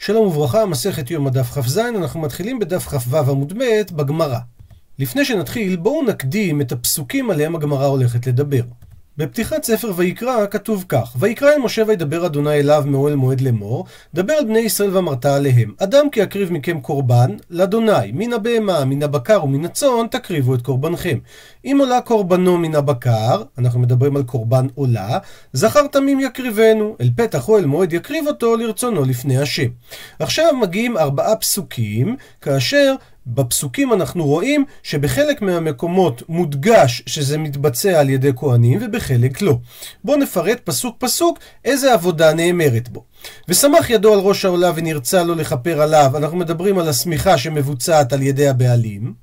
שלום וברכה, מסכת יום הדף כ"ז, אנחנו מתחילים בדף כ"ו עמוד ב' בגמרא. לפני שנתחיל, בואו נקדים את הפסוקים עליהם הגמרא הולכת לדבר. בפתיחת ספר ויקרא כתוב כך: ויקרא אל משה וידבר אדוני אליו מאוהל מועד לאמור, דבר על בני ישראל ואמרת עליהם, אדם כי יקריב מכם קורבן, לאדוני, מן הבהמה, מן הבקר ומן הצאן, תקריבו את קורבנכם. אם עולה קורבנו מן הבקר, אנחנו מדברים על קורבן עולה, זכר תמים יקריבנו, אל פתח אוהל מועד יקריב אותו לרצונו לפני השם. עכשיו מגיעים ארבעה פסוקים, כאשר בפסוקים אנחנו רואים שבחלק מהמקומות מודגש שזה מתבצע על ידי כהנים ובחלק לא. בואו נפרט פסוק פסוק איזה עבודה נאמרת בו. ושמח ידו על ראש העולה ונרצה לו לכפר עליו, אנחנו מדברים על השמיכה שמבוצעת על ידי הבעלים.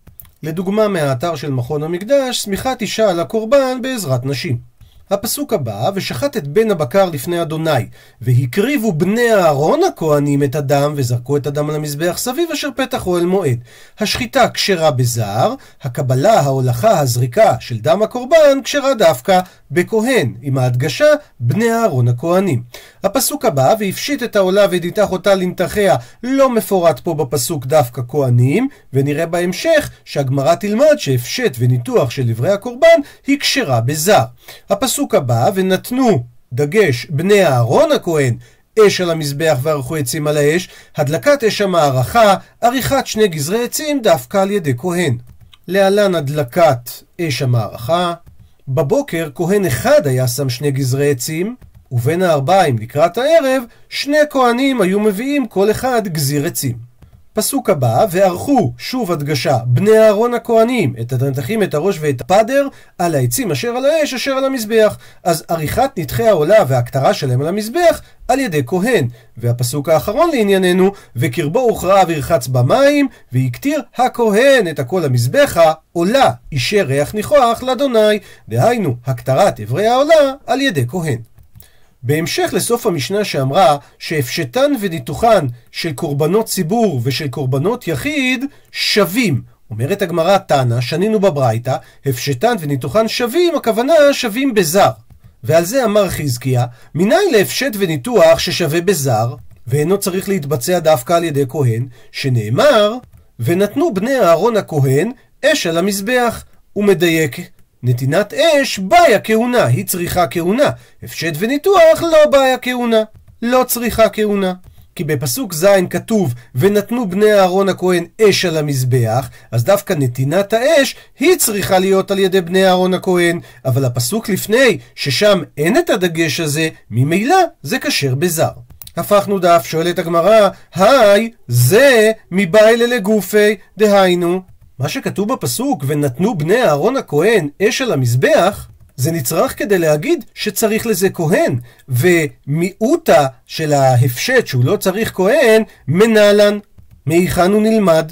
לדוגמה מהאתר של מכון המקדש, שמיכת אישה על הקורבן בעזרת נשים. הפסוק הבא, ושחט את בן הבקר לפני אדוני, והקריבו בני אהרון הכהנים את הדם, וזרקו את הדם על המזבח סביב אשר פתח אוהל מועד. השחיטה כשרה בזר, הקבלה, ההולכה, הזריקה של דם הקורבן כשרה דווקא בכהן, עם ההדגשה בני אהרון הכהנים. הפסוק הבא, והפשיט את העולה ודיתח אותה לנתחיה, לא מפורט פה בפסוק דווקא כהנים, ונראה בהמשך שהגמרא תלמד שהפשט וניתוח של דברי הקורבן היא כשרה בזר. הפסוק הבא, ונתנו דגש בני אהרון הכהן אש על המזבח וערכו עצים על האש, הדלקת אש המערכה, עריכת שני גזרי עצים דווקא על ידי כהן. להלן הדלקת אש המערכה. בבוקר כהן אחד היה שם שני גזרי עצים, ובין הארבעים לקראת הערב, שני כהנים היו מביאים כל אחד גזיר עצים. פסוק הבא, וערכו, שוב הדגשה, בני אהרון הכהנים, את הנתחים, את הראש ואת הפדר, על העצים אשר על האש, אשר על המזבח. אז עריכת נתחי העולה והכתרה שלהם על המזבח, על ידי כהן. והפסוק האחרון לענייננו, וקרבו הוכרע וירחץ במים, והקטיר הכהן את הכל המזבחה, עולה, אישר ריח ניחוח לאדוני. דהיינו, הכתרת אברי העולה על ידי כהן. בהמשך לסוף המשנה שאמרה שהפשטן וניתוחן של קורבנות ציבור ושל קורבנות יחיד שווים. אומרת הגמרא תנא, שנינו בברייתא, הפשטן וניתוחן שווים, הכוונה שווים בזר. ועל זה אמר חזקיה, מניין להפשט וניתוח ששווה בזר, ואינו צריך להתבצע דווקא על ידי כהן, שנאמר, ונתנו בני אהרון הכהן אש על המזבח. הוא מדייק, נתינת אש, באיה כהונה, היא צריכה כהונה. הפשט וניתוח, לא באיה כהונה. לא צריכה כהונה. כי בפסוק ז' כתוב, ונתנו בני אהרון הכהן אש על המזבח, אז דווקא נתינת האש, היא צריכה להיות על ידי בני אהרון הכהן. אבל הפסוק לפני, ששם אין את הדגש הזה, ממילא זה כשר בזר. הפכנו דף, שואלת הגמרא, היי, זה מבעי לגופי, דהיינו, מה שכתוב בפסוק, ונתנו בני אהרון הכהן אש על המזבח, זה נצרך כדי להגיד שצריך לזה כהן, ומיעוטה של ההפשט שהוא לא צריך כהן, מנהלן. מהיכן הוא נלמד?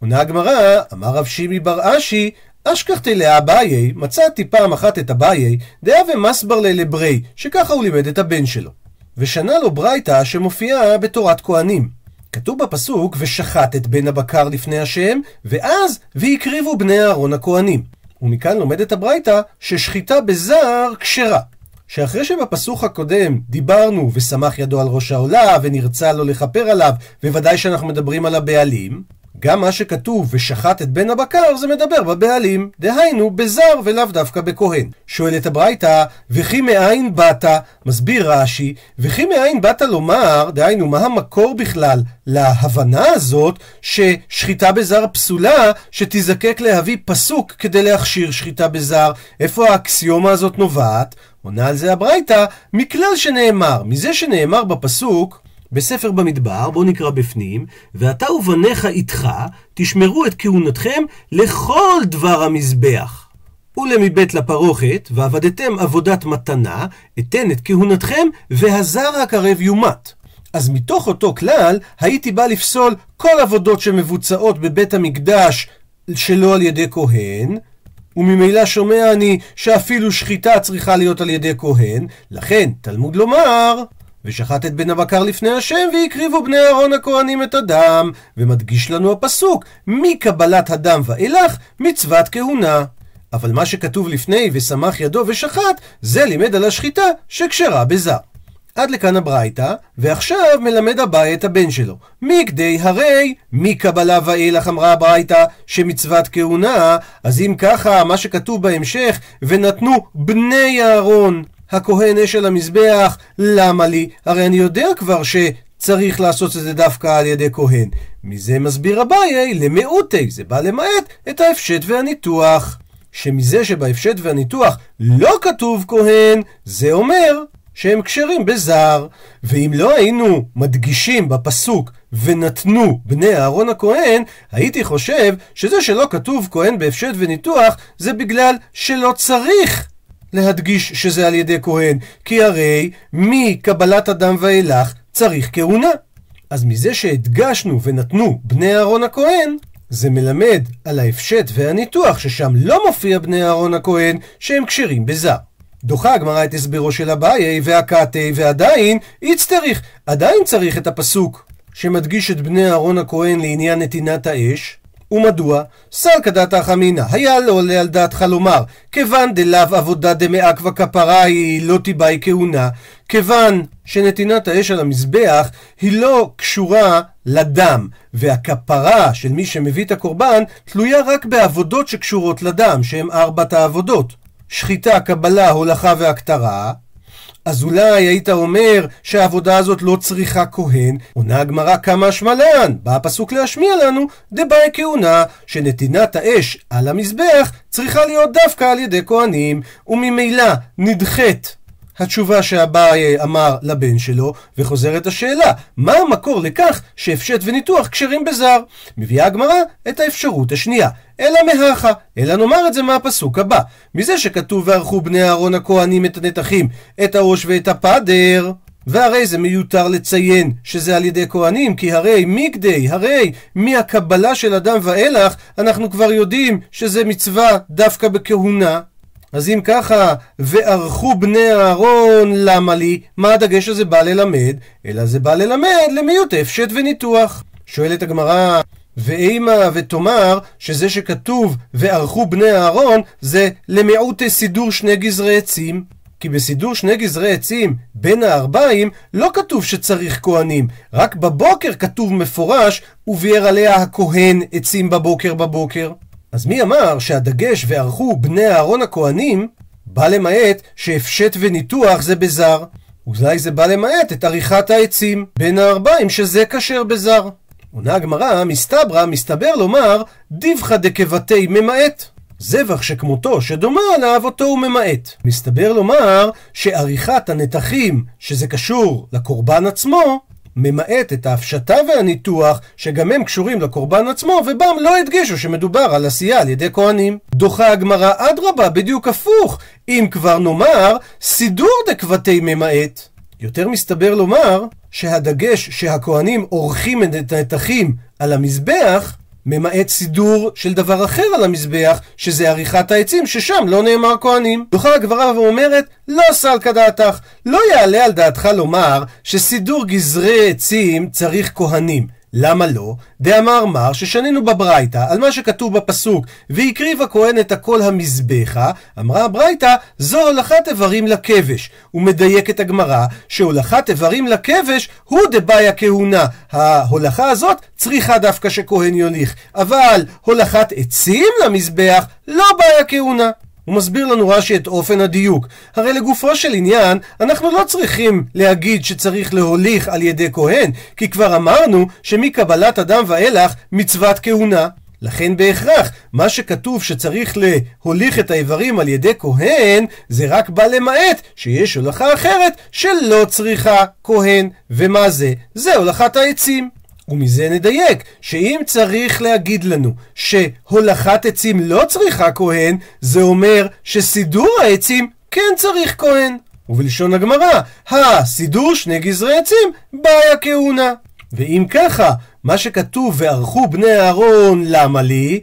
עונה הגמרא, אמר רב שימי בר אשי, אשכחתי לאביי, מצאתי פעם אחת את אביי, דאה ומסבר ללברי, שככה הוא לימד את הבן שלו. ושנה לו ברייתא שמופיעה בתורת כהנים. כתוב בפסוק, ושחט את בן הבקר לפני השם, ואז, והקריבו בני אהרון הכהנים. ומכאן לומדת הברייתא, ששחיטה בזר כשרה. שאחרי שבפסוק הקודם דיברנו ושמח ידו על ראש העולה ונרצה לו לכפר עליו, וודאי שאנחנו מדברים על הבעלים, גם מה שכתוב ושחט את בן הבקר זה מדבר בבעלים, דהיינו בזר ולאו דווקא בכהן. שואלת הברייתא, וכי מאין באת? מסביר רש"י, וכי מאין באת לומר, דהיינו מה המקור בכלל להבנה הזאת ששחיטה בזר פסולה, שתזקק להביא פסוק כדי להכשיר שחיטה בזר? איפה האקסיומה הזאת נובעת? עונה על זה הברייתא, מכלל שנאמר, מזה שנאמר בפסוק בספר במדבר, בואו נקרא בפנים, ואתה ובניך איתך תשמרו את כהונתכם לכל דבר המזבח. ולמבית לפרוכת, ועבדתם עבודת מתנה, אתן את כהונתכם, והזר הקרב יומת. אז מתוך אותו כלל, הייתי בא לפסול כל עבודות שמבוצעות בבית המקדש שלא על ידי כהן, וממילא שומע אני שאפילו שחיטה צריכה להיות על ידי כהן, לכן תלמוד לומר ושחט את בן הבקר לפני השם, והקריבו בני אהרון הכהנים את הדם. ומדגיש לנו הפסוק, מקבלת הדם ואילך, מצוות כהונה. אבל מה שכתוב לפני, ושמח ידו ושחט, זה לימד על השחיטה שכשרה בזר. עד לכאן הברייתא, ועכשיו מלמד אביי את הבן שלו. מכדי הרי מקבלה ואילך אמרה הברייתא שמצוות כהונה, אז אם ככה, מה שכתוב בהמשך, ונתנו בני אהרון הכהן אש על המזבח, למה לי? הרי אני יודע כבר שצריך לעשות את זה דווקא על ידי כהן. מזה מסביר אביי למיעוטי, זה בא למעט את ההפשט והניתוח. שמזה שבהפשט והניתוח לא כתוב כהן, זה אומר שהם כשרים בזר. ואם לא היינו מדגישים בפסוק ונתנו בני אהרון הכהן, הייתי חושב שזה שלא כתוב כהן בהפשט וניתוח, זה בגלל שלא צריך להדגיש שזה על ידי כהן, כי הרי מקבלת אדם ואילך צריך כהונה. אז מזה שהדגשנו ונתנו בני אהרון הכהן, זה מלמד על ההפשט והניתוח ששם לא מופיע בני אהרון הכהן שהם כשרים בזר. דוחה הגמרא את הסברו של אביי והקאטי ועדיין איצטריך, עדיין צריך את הפסוק שמדגיש את בני אהרון הכהן לעניין נתינת האש, ומדוע? סלקא דתא חמינא, היה לא עולה על דעתך לומר, כיוון דלאו עבודה דמעכבא כפרה היא לא תיבאי כהונה, כיוון שנתינת האש על המזבח היא לא קשורה לדם, והכפרה של מי שמביא את הקורבן תלויה רק בעבודות שקשורות לדם, שהן ארבעת העבודות. שחיטה, קבלה, הולכה והכתרה, אז אולי היית אומר שהעבודה הזאת לא צריכה כהן, עונה הגמרא כמה שמלן, בא הפסוק להשמיע לנו, דבאי כהונה, שנתינת האש על המזבח צריכה להיות דווקא על ידי כהנים, וממילא נדחית התשובה שאביי אמר לבן שלו, וחוזרת השאלה, מה המקור לכך שהפשט וניתוח כשרים בזר? מביאה הגמרא את האפשרות השנייה. אלא מהכה, אלא נאמר את זה מהפסוק הבא. מזה שכתוב וערכו בני אהרון הכהנים את הנתחים, את הראש ואת הפדר. והרי זה מיותר לציין שזה על ידי כהנים, כי הרי מכדי, הרי מהקבלה של אדם ואילך, אנחנו כבר יודעים שזה מצווה דווקא בכהונה. אז אם ככה, וערכו בני אהרון, למה לי? מה הדגש הזה בא ללמד? אלא זה בא ללמד למיעוט הפשט וניתוח. שואלת הגמרא, ואימה ותאמר שזה שכתוב וערכו בני אהרון זה למיעוט סידור שני גזרי עצים. כי בסידור שני גזרי עצים בין הארבעים לא כתוב שצריך כהנים, רק בבוקר כתוב מפורש וביער עליה הכהן עצים בבוקר בבוקר. אז מי אמר שהדגש וערכו בני אהרון הכהנים בא למעט שהפשט וניתוח זה בזר? אולי זה בא למעט את עריכת העצים בין הארבעים שזה כשר בזר. עונה הגמרא, מסתברא, מסתבר לומר, דיווחא דקבתי ממעט. זבח שכמותו, שדומה עליו, אותו הוא ממעט. מסתבר לומר שעריכת הנתחים, שזה קשור לקורבן עצמו, ממעט את ההפשטה והניתוח, שגם הם קשורים לקורבן עצמו, ובם לא הדגישו שמדובר על עשייה על ידי כהנים. דוחה הגמרא אדרבה, בדיוק הפוך. אם כבר נאמר, סידור דקבתי ממעט. יותר מסתבר לומר שהדגש שהכהנים עורכים את הנתחים על המזבח, ממעט סידור של דבר אחר על המזבח, שזה עריכת העצים, ששם לא נאמר כהנים. דוחה הגברה ואומרת, לא סלקא דעתך, לא יעלה על דעתך לומר שסידור גזרי עצים צריך כהנים. למה לא? דאמר מר ששנינו בברייתא על מה שכתוב בפסוק והקריב הכהן את הכל המזבחה אמרה הברייתא זו הולכת איברים לכבש. ומדייקת הגמרא שהולכת איברים לכבש הוא דבעי הכהונה ההולכה הזאת צריכה דווקא שכהן יוליך. אבל הולכת עצים למזבח לא בעי הכהונה הוא מסביר לנו רש"י את אופן הדיוק. הרי לגופו של עניין, אנחנו לא צריכים להגיד שצריך להוליך על ידי כהן, כי כבר אמרנו שמקבלת אדם ואילך מצוות כהונה. לכן בהכרח, מה שכתוב שצריך להוליך את האיברים על ידי כהן, זה רק בא למעט שיש הולכה אחרת שלא צריכה כהן. ומה זה? זה הולכת העצים. ומזה נדייק, שאם צריך להגיד לנו שהולכת עצים לא צריכה כהן, זה אומר שסידור העצים כן צריך כהן. ובלשון הגמרא, הסידור שני גזרי עצים, בעיה כהונה. ואם ככה, מה שכתוב וערכו בני אהרון, למה לי?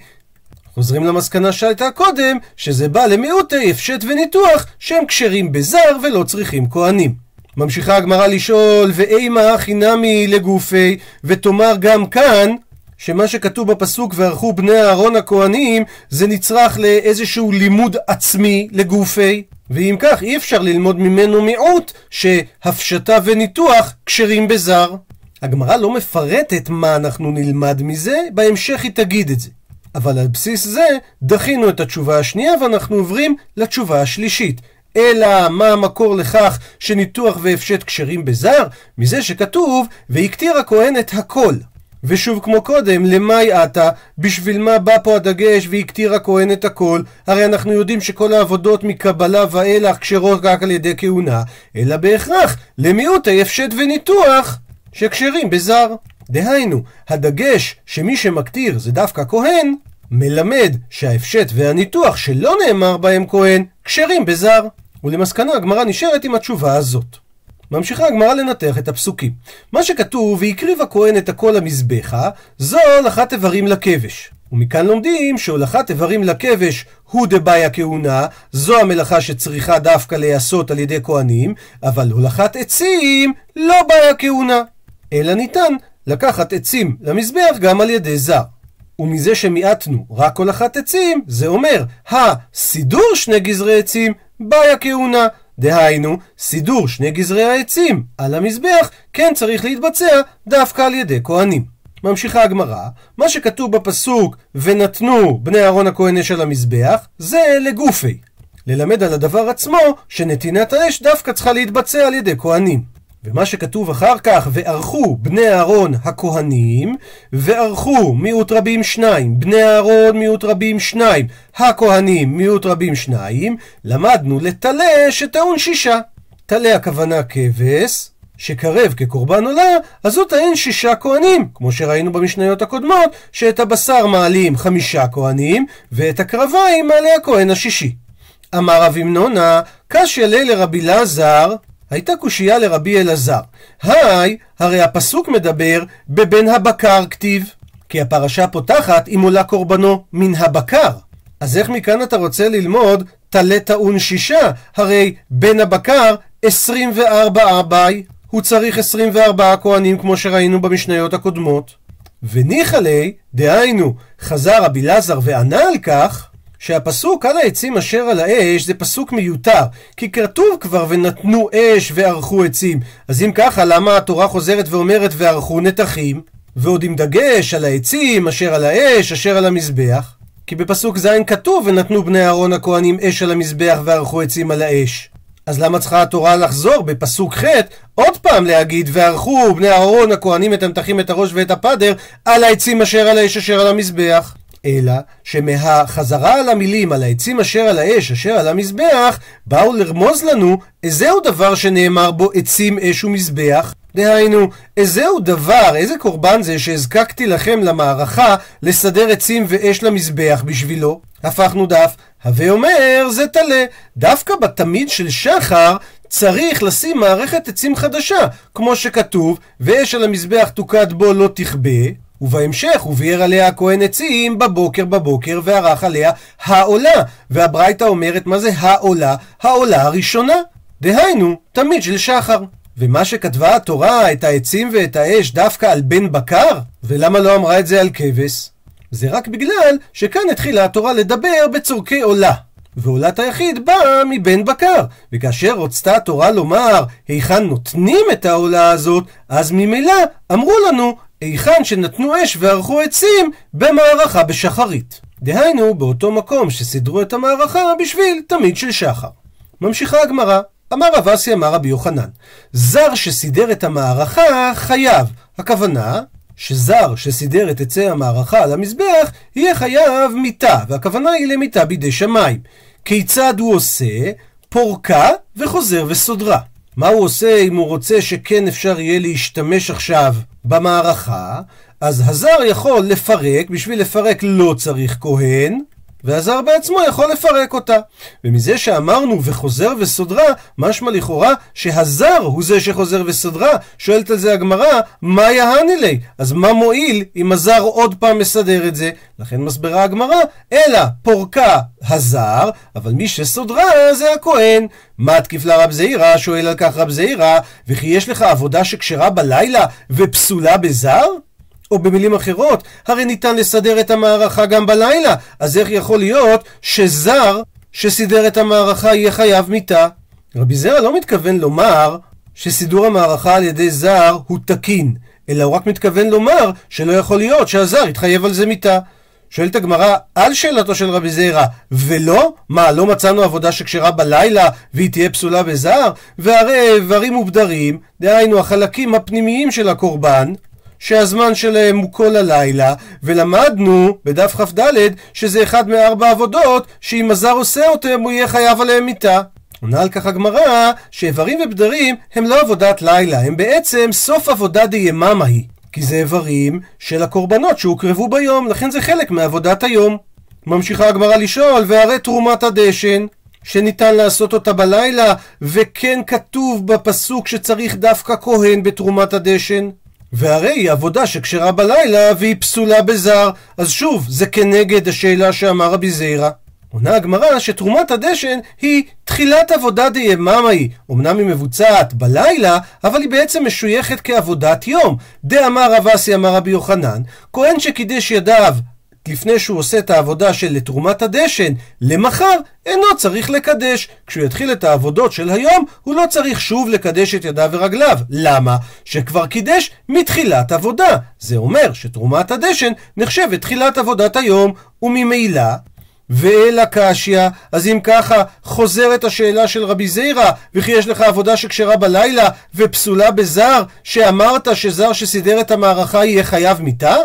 חוזרים למסקנה שהייתה קודם, שזה בא למיעוטי הפשט וניתוח שהם כשרים בזר ולא צריכים כהנים. ממשיכה הגמרא לשאול, ואימה הכי נמי לגופי, ותאמר גם כאן, שמה שכתוב בפסוק וערכו בני אהרון הכהנים, זה נצרך לאיזשהו לימוד עצמי לגופי. ואם כך אי אפשר ללמוד ממנו מיעוט שהפשטה וניתוח כשרים בזר. הגמרא לא מפרטת מה אנחנו נלמד מזה, בהמשך היא תגיד את זה. אבל על בסיס זה דחינו את התשובה השנייה ואנחנו עוברים לתשובה השלישית. אלא מה המקור לכך שניתוח והפשט כשרים בזר? מזה שכתוב, והקטיר הכהן את הכל. ושוב כמו קודם, למאי עתה? בשביל מה בא פה הדגש והקטיר הכהן את הכל? הרי אנחנו יודעים שכל העבודות מקבלה ואילך כשרות רק על ידי כהונה, אלא בהכרח למיעוט ההפשט וניתוח שכשרים בזר. דהיינו, הדגש שמי שמקטיר זה דווקא כהן, מלמד שההפשט והניתוח שלא נאמר בהם כהן, כשרים בזר. ולמסקנה הגמרא נשארת עם התשובה הזאת. ממשיכה הגמרא לנתח את הפסוקים. מה שכתוב, והקריב הכהן את הכל למזבחה, זו הולכת איברים לכבש. ומכאן לומדים שהולכת איברים לכבש הוא דבעיה כהונה, זו המלאכה שצריכה דווקא להיעשות על ידי כהנים, אבל הולכת עצים לא בעיה כהונה. אלא ניתן לקחת עצים למזבח גם על ידי זר. ומזה שמיעטנו רק הולכת עצים, זה אומר, הסידור שני גזרי עצים, בעיה כהונה. דהיינו, סידור שני גזרי העצים על המזבח כן צריך להתבצע דווקא על ידי כהנים. ממשיכה הגמרא, מה שכתוב בפסוק ונתנו בני אהרון הכהן אש על המזבח, זה לגופי. ללמד על הדבר עצמו שנתינת האש דווקא צריכה להתבצע על ידי כהנים. ומה שכתוב אחר כך, וערכו בני אהרון הכהנים, וערכו מיעוט רבים שניים, בני אהרון מיעוט רבים שניים, הכהנים מיעוט רבים שניים, למדנו לטלה שטעון שישה. טלה הכוונה כבש, שקרב כקורבן עולה, אז הוא טען שישה כהנים, כמו שראינו במשניות הקודמות, שאת הבשר מעלים חמישה כהנים, ואת הקרביים מעלה הכהן השישי. אמר רבי מנונה, קשיא ליה לרבי לזר, הייתה קושייה לרבי אלעזר. היי, הרי הפסוק מדבר בבן הבקר כתיב. כי הפרשה פותחת אם עולה קורבנו מן הבקר. אז איך מכאן אתה רוצה ללמוד טלה טעון שישה? הרי בן הבקר 24 אביי. הוא צריך 24 כהנים כמו שראינו במשניות הקודמות. וניחא ליה, דהיינו, חזר רבי לזר וענה על כך, שהפסוק על העצים אשר על האש זה פסוק מיותר, כי כתוב כבר ונתנו אש וערכו עצים. אז אם ככה, למה התורה חוזרת ואומרת וערכו נתחים? ועוד עם דגש על העצים אשר על האש אשר על המזבח? כי בפסוק ז' כתוב ונתנו בני אהרון הכהנים אש על המזבח וערכו עצים על האש. אז למה צריכה התורה לחזור בפסוק ח' עוד פעם להגיד וערכו בני אהרון הכהנים את המתחים את הראש ואת הפדר על העצים אשר על האש אשר על המזבח? אלא שמהחזרה על המילים על העצים אשר על האש אשר על המזבח באו לרמוז לנו איזהו דבר שנאמר בו עצים אש ומזבח דהיינו, איזהו דבר, איזה קורבן זה שהזקקתי לכם למערכה לסדר עצים ואש למזבח בשבילו? הפכנו דף, הווה אומר זה טלה. דווקא בתמיד של שחר צריך לשים מערכת עצים חדשה, כמו שכתוב, ואש על המזבח תוקד בו לא תכבה, ובהמשך וביער עליה הכהן עצים בבוקר בבוקר וערך עליה העולה. והברייתא אומרת מה זה העולה? העולה הראשונה. דהיינו, תמיד של שחר. ומה שכתבה התורה, את העצים ואת האש, דווקא על בן בקר? ולמה לא אמרה את זה על כבש? זה רק בגלל שכאן התחילה התורה לדבר בצורכי עולה. ועולת היחיד באה מבן בקר, וכאשר רצתה התורה לומר היכן נותנים את העולה הזאת, אז ממילא אמרו לנו היכן שנתנו אש וערכו עצים במערכה בשחרית. דהיינו, באותו מקום שסידרו את המערכה בשביל תמיד של שחר. ממשיכה הגמרא, אמר רב אסי אמר רבי יוחנן, זר שסידר את המערכה חייב. הכוונה, שזר שסידר את עצי המערכה על המזבח, יהיה חייב מיתה, והכוונה היא למיתה בידי שמיים. כיצד הוא עושה? פורקה וחוזר וסודרה. מה הוא עושה אם הוא רוצה שכן אפשר יהיה להשתמש עכשיו במערכה? אז הזר יכול לפרק, בשביל לפרק לא צריך כהן, והזר בעצמו יכול לפרק אותה. ומזה שאמרנו וחוזר וסודרה, משמע לכאורה שהזר הוא זה שחוזר וסודרה. שואלת על זה הגמרא, מה יהני לי? אז מה מועיל אם הזר עוד פעם מסדר את זה? לכן מסברה הגמרא, אלא פורקה הזר, אבל מי שסודרה זה הכהן. מה תקיף לרב זעירא? שואל על כך רב זעירא, וכי יש לך עבודה שכשרה בלילה ופסולה בזר? או במילים אחרות, הרי ניתן לסדר את המערכה גם בלילה, אז איך יכול להיות שזר שסידר את המערכה יהיה חייב מיתה. רבי זרע לא מתכוון לומר שסידור המערכה על ידי זר הוא תקין, אלא הוא רק מתכוון לומר שלא יכול להיות שהזר יתחייב על זה מיתה. שואלת הגמרא על שאלתו של רבי זיירא, ולא? מה, לא מצאנו עבודה שקשרה בלילה והיא תהיה פסולה בזר? והרי איברים ובדרים, דהיינו החלקים הפנימיים של הקורבן, שהזמן שלהם הוא כל הלילה, ולמדנו בדף כ"ד שזה אחד מארבע עבודות שאם הזר עושה אותם הוא יהיה חייב עליהם מיתה. עונה על כך הגמרא שאיברים ובדרים הם לא עבודת לילה, הם בעצם סוף עבודה דיממה היא. כי זה איברים של הקורבנות שהוקרבו ביום, לכן זה חלק מעבודת היום. ממשיכה הגמרא לשאול, והרי תרומת הדשן, שניתן לעשות אותה בלילה, וכן כתוב בפסוק שצריך דווקא כהן בתרומת הדשן. והרי היא עבודה שקשרה בלילה והיא פסולה בזר, אז שוב, זה כנגד השאלה שאמר רבי זיירא. עונה הגמרא שתרומת הדשן היא תחילת עבודה דיממה היא. אמנם היא מבוצעת בלילה, אבל היא בעצם משויכת כעבודת יום. דאמר רב אסי אמר רבי יוחנן, כהן שקידש ידיו לפני שהוא עושה את העבודה של תרומת הדשן למחר, אינו צריך לקדש. כשהוא יתחיל את העבודות של היום, הוא לא צריך שוב לקדש את ידיו ורגליו. למה? שכבר קידש מתחילת עבודה. זה אומר שתרומת הדשן נחשבת תחילת עבודת היום, וממילא ואלא קשיא, אז אם ככה חוזרת השאלה של רבי זיירא, וכי יש לך עבודה שקשרה בלילה ופסולה בזר, שאמרת שזר שסידר את המערכה יהיה חייב מיתה?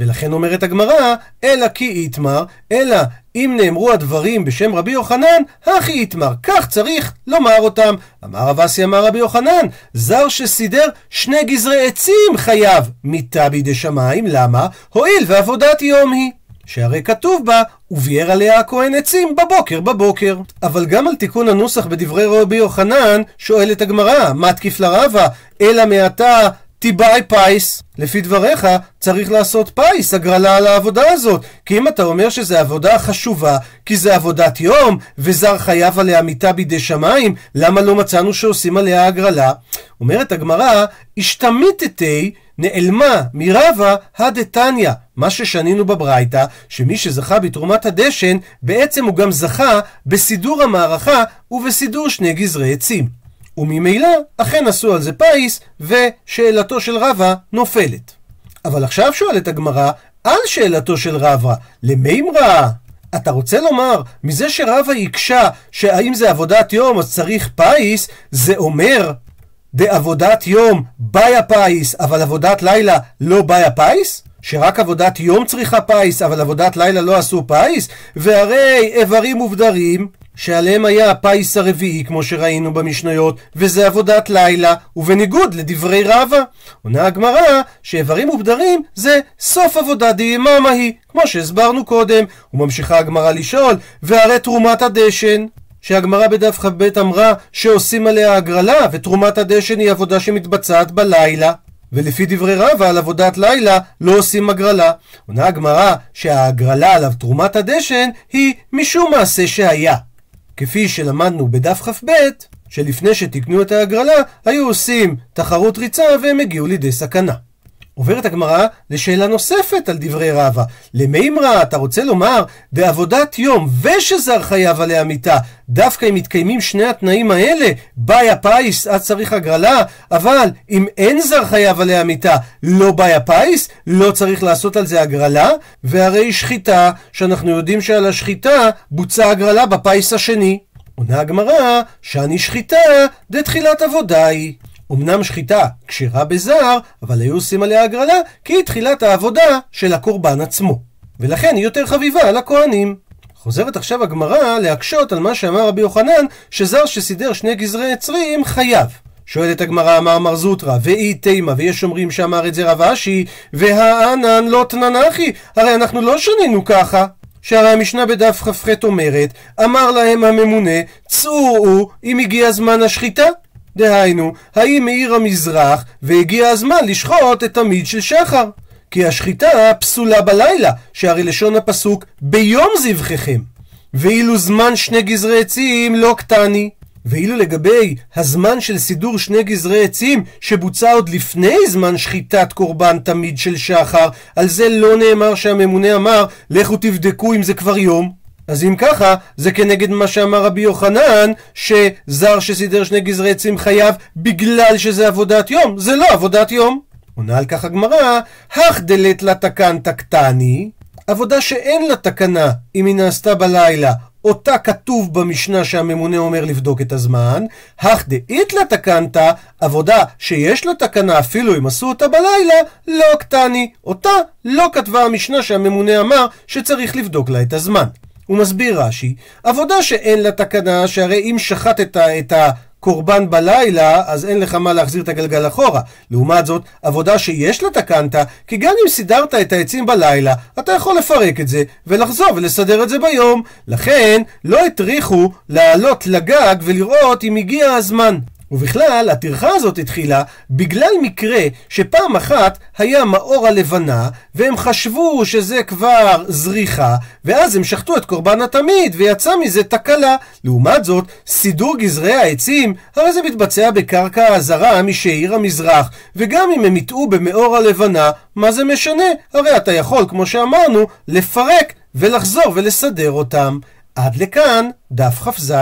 ולכן אומרת הגמרא, אלא כי איתמר, אלא אם נאמרו הדברים בשם רבי יוחנן, הכי איתמר, כך צריך לומר אותם. אמר רב אסי אמר רבי יוחנן, זר שסידר שני גזרי עצים חייב מיתה בידי שמיים, למה? הואיל ועבודת יום היא. שהרי כתוב בה, וביער עליה הכהן עצים בבוקר בבוקר. אבל גם על תיקון הנוסח בדברי רבי יוחנן, שואלת הגמרא, מה תקיף לרבה? אלא מעתה תיבאי פיס. לפי דבריך, צריך לעשות פיס, הגרלה על העבודה הזאת. כי אם אתה אומר שזו עבודה חשובה, כי זה עבודת יום, וזר חייב עליה מיתה בידי שמיים, למה לא מצאנו שעושים עליה הגרלה? אומרת הגמרא, השתמיתתי נעלמה מרבה הדתניא. מה ששנינו בברייתא, שמי שזכה בתרומת הדשן, בעצם הוא גם זכה בסידור המערכה ובסידור שני גזרי עצים. וממילא אכן עשו על זה פיס, ושאלתו של רבא נופלת. אבל עכשיו שואלת הגמרא, על שאלתו של רבא, למימרא? אתה רוצה לומר, מזה שרבא הקשה שאם זה עבודת יום אז צריך פיס, זה אומר בעבודת יום בעיא פיס, אבל עבודת לילה לא בעיא פיס? שרק עבודת יום צריכה פיס, אבל עבודת לילה לא עשו פיס? והרי איברים ופדרים, שעליהם היה הפיס הרביעי, כמו שראינו במשניות, וזה עבודת לילה, ובניגוד לדברי רבא. עונה הגמרא, שאיברים ובדרים זה סוף עבודה דיממה היא, כמו שהסברנו קודם. וממשיכה הגמרא לשאול, והרי תרומת הדשן, שהגמרא בדף כ"ב אמרה שעושים עליה הגרלה, ותרומת הדשן היא עבודה שמתבצעת בלילה. ולפי דברי רבא על עבודת לילה לא עושים הגרלה. עונה הגמרא שההגרלה עליו תרומת הדשן היא משום מעשה שהיה. כפי שלמדנו בדף כ"ב, שלפני שתיקנו את ההגרלה, היו עושים תחרות ריצה והם הגיעו לידי סכנה. עוברת הגמרא לשאלה נוספת על דברי רבא. למימרא, אתה רוצה לומר, בעבודת יום ושזר חייב עליה מיתה, דווקא אם מתקיימים שני התנאים האלה, באי הפיס, אז צריך הגרלה, אבל אם אין זר חייב עליה מיתה, לא באי הפיס, לא צריך לעשות על זה הגרלה, והרי שחיטה, שאנחנו יודעים שעל השחיטה בוצעה הגרלה בפיס השני. עונה הגמרא, שאני שחיטה דתחילת עבודה היא. אמנם שחיטה כשרה בזר, אבל היו עושים עליה הגרלה, כי היא תחילת העבודה של הקורבן עצמו. ולכן היא יותר חביבה על הכהנים. חוזרת עכשיו הגמרא להקשות על מה שאמר רבי יוחנן, שזר שסידר שני גזרי עצרים חייב. שואלת הגמרא, אמר מר זוטרא, ואי תימה, ויש אומרים שאמר את זה רב אשי, והענן לא תננחי, הרי אנחנו לא שנינו ככה. שהרי המשנה בדף כ"ח אומרת, אמר להם הממונה, צאו אם הגיע זמן השחיטה. דהיינו, האם מאיר המזרח והגיע הזמן לשחוט את המיד של שחר? כי השחיטה פסולה בלילה, שהרי לשון הפסוק ביום זבחיכם. ואילו זמן שני גזרי עצים לא קטני. ואילו לגבי הזמן של סידור שני גזרי עצים שבוצע עוד לפני זמן שחיטת קורבן תמיד של שחר, על זה לא נאמר שהממונה אמר לכו תבדקו אם זה כבר יום. אז אם ככה, זה כנגד מה שאמר רבי יוחנן, שזר שסידר שני גזרי עצים חייב בגלל שזה עבודת יום. זה לא עבודת יום. עונה על כך הגמרא, הך דלת לה תקן תקתני, עבודה שאין לה תקנה אם היא נעשתה בלילה, אותה כתוב במשנה שהממונה אומר לבדוק את הזמן, הך דאית לה תקנת, עבודה שיש לה תקנה אפילו אם עשו אותה בלילה, לא קטני. אותה לא כתבה המשנה שהממונה אמר שצריך לבדוק לה את הזמן. הוא מסביר רש"י, עבודה שאין לה תקנה, שהרי אם שחטת את הקורבן בלילה, אז אין לך מה להחזיר את הגלגל אחורה. לעומת זאת, עבודה שיש לה תקנת, כי גם אם סידרת את העצים בלילה, אתה יכול לפרק את זה, ולחזור ולסדר את זה ביום. לכן, לא הטריחו לעלות לגג ולראות אם הגיע הזמן. ובכלל, הטרחה הזאת התחילה בגלל מקרה שפעם אחת היה מאור הלבנה, והם חשבו שזה כבר זריחה, ואז הם שחטו את קורבן התמיד, ויצא מזה תקלה. לעומת זאת, סידור גזרי העצים, הרי זה מתבצע בקרקע הזרה משעיר המזרח, וגם אם הם יטעו במאור הלבנה, מה זה משנה? הרי אתה יכול, כמו שאמרנו, לפרק ולחזור ולסדר אותם. עד לכאן, דף כ"ז.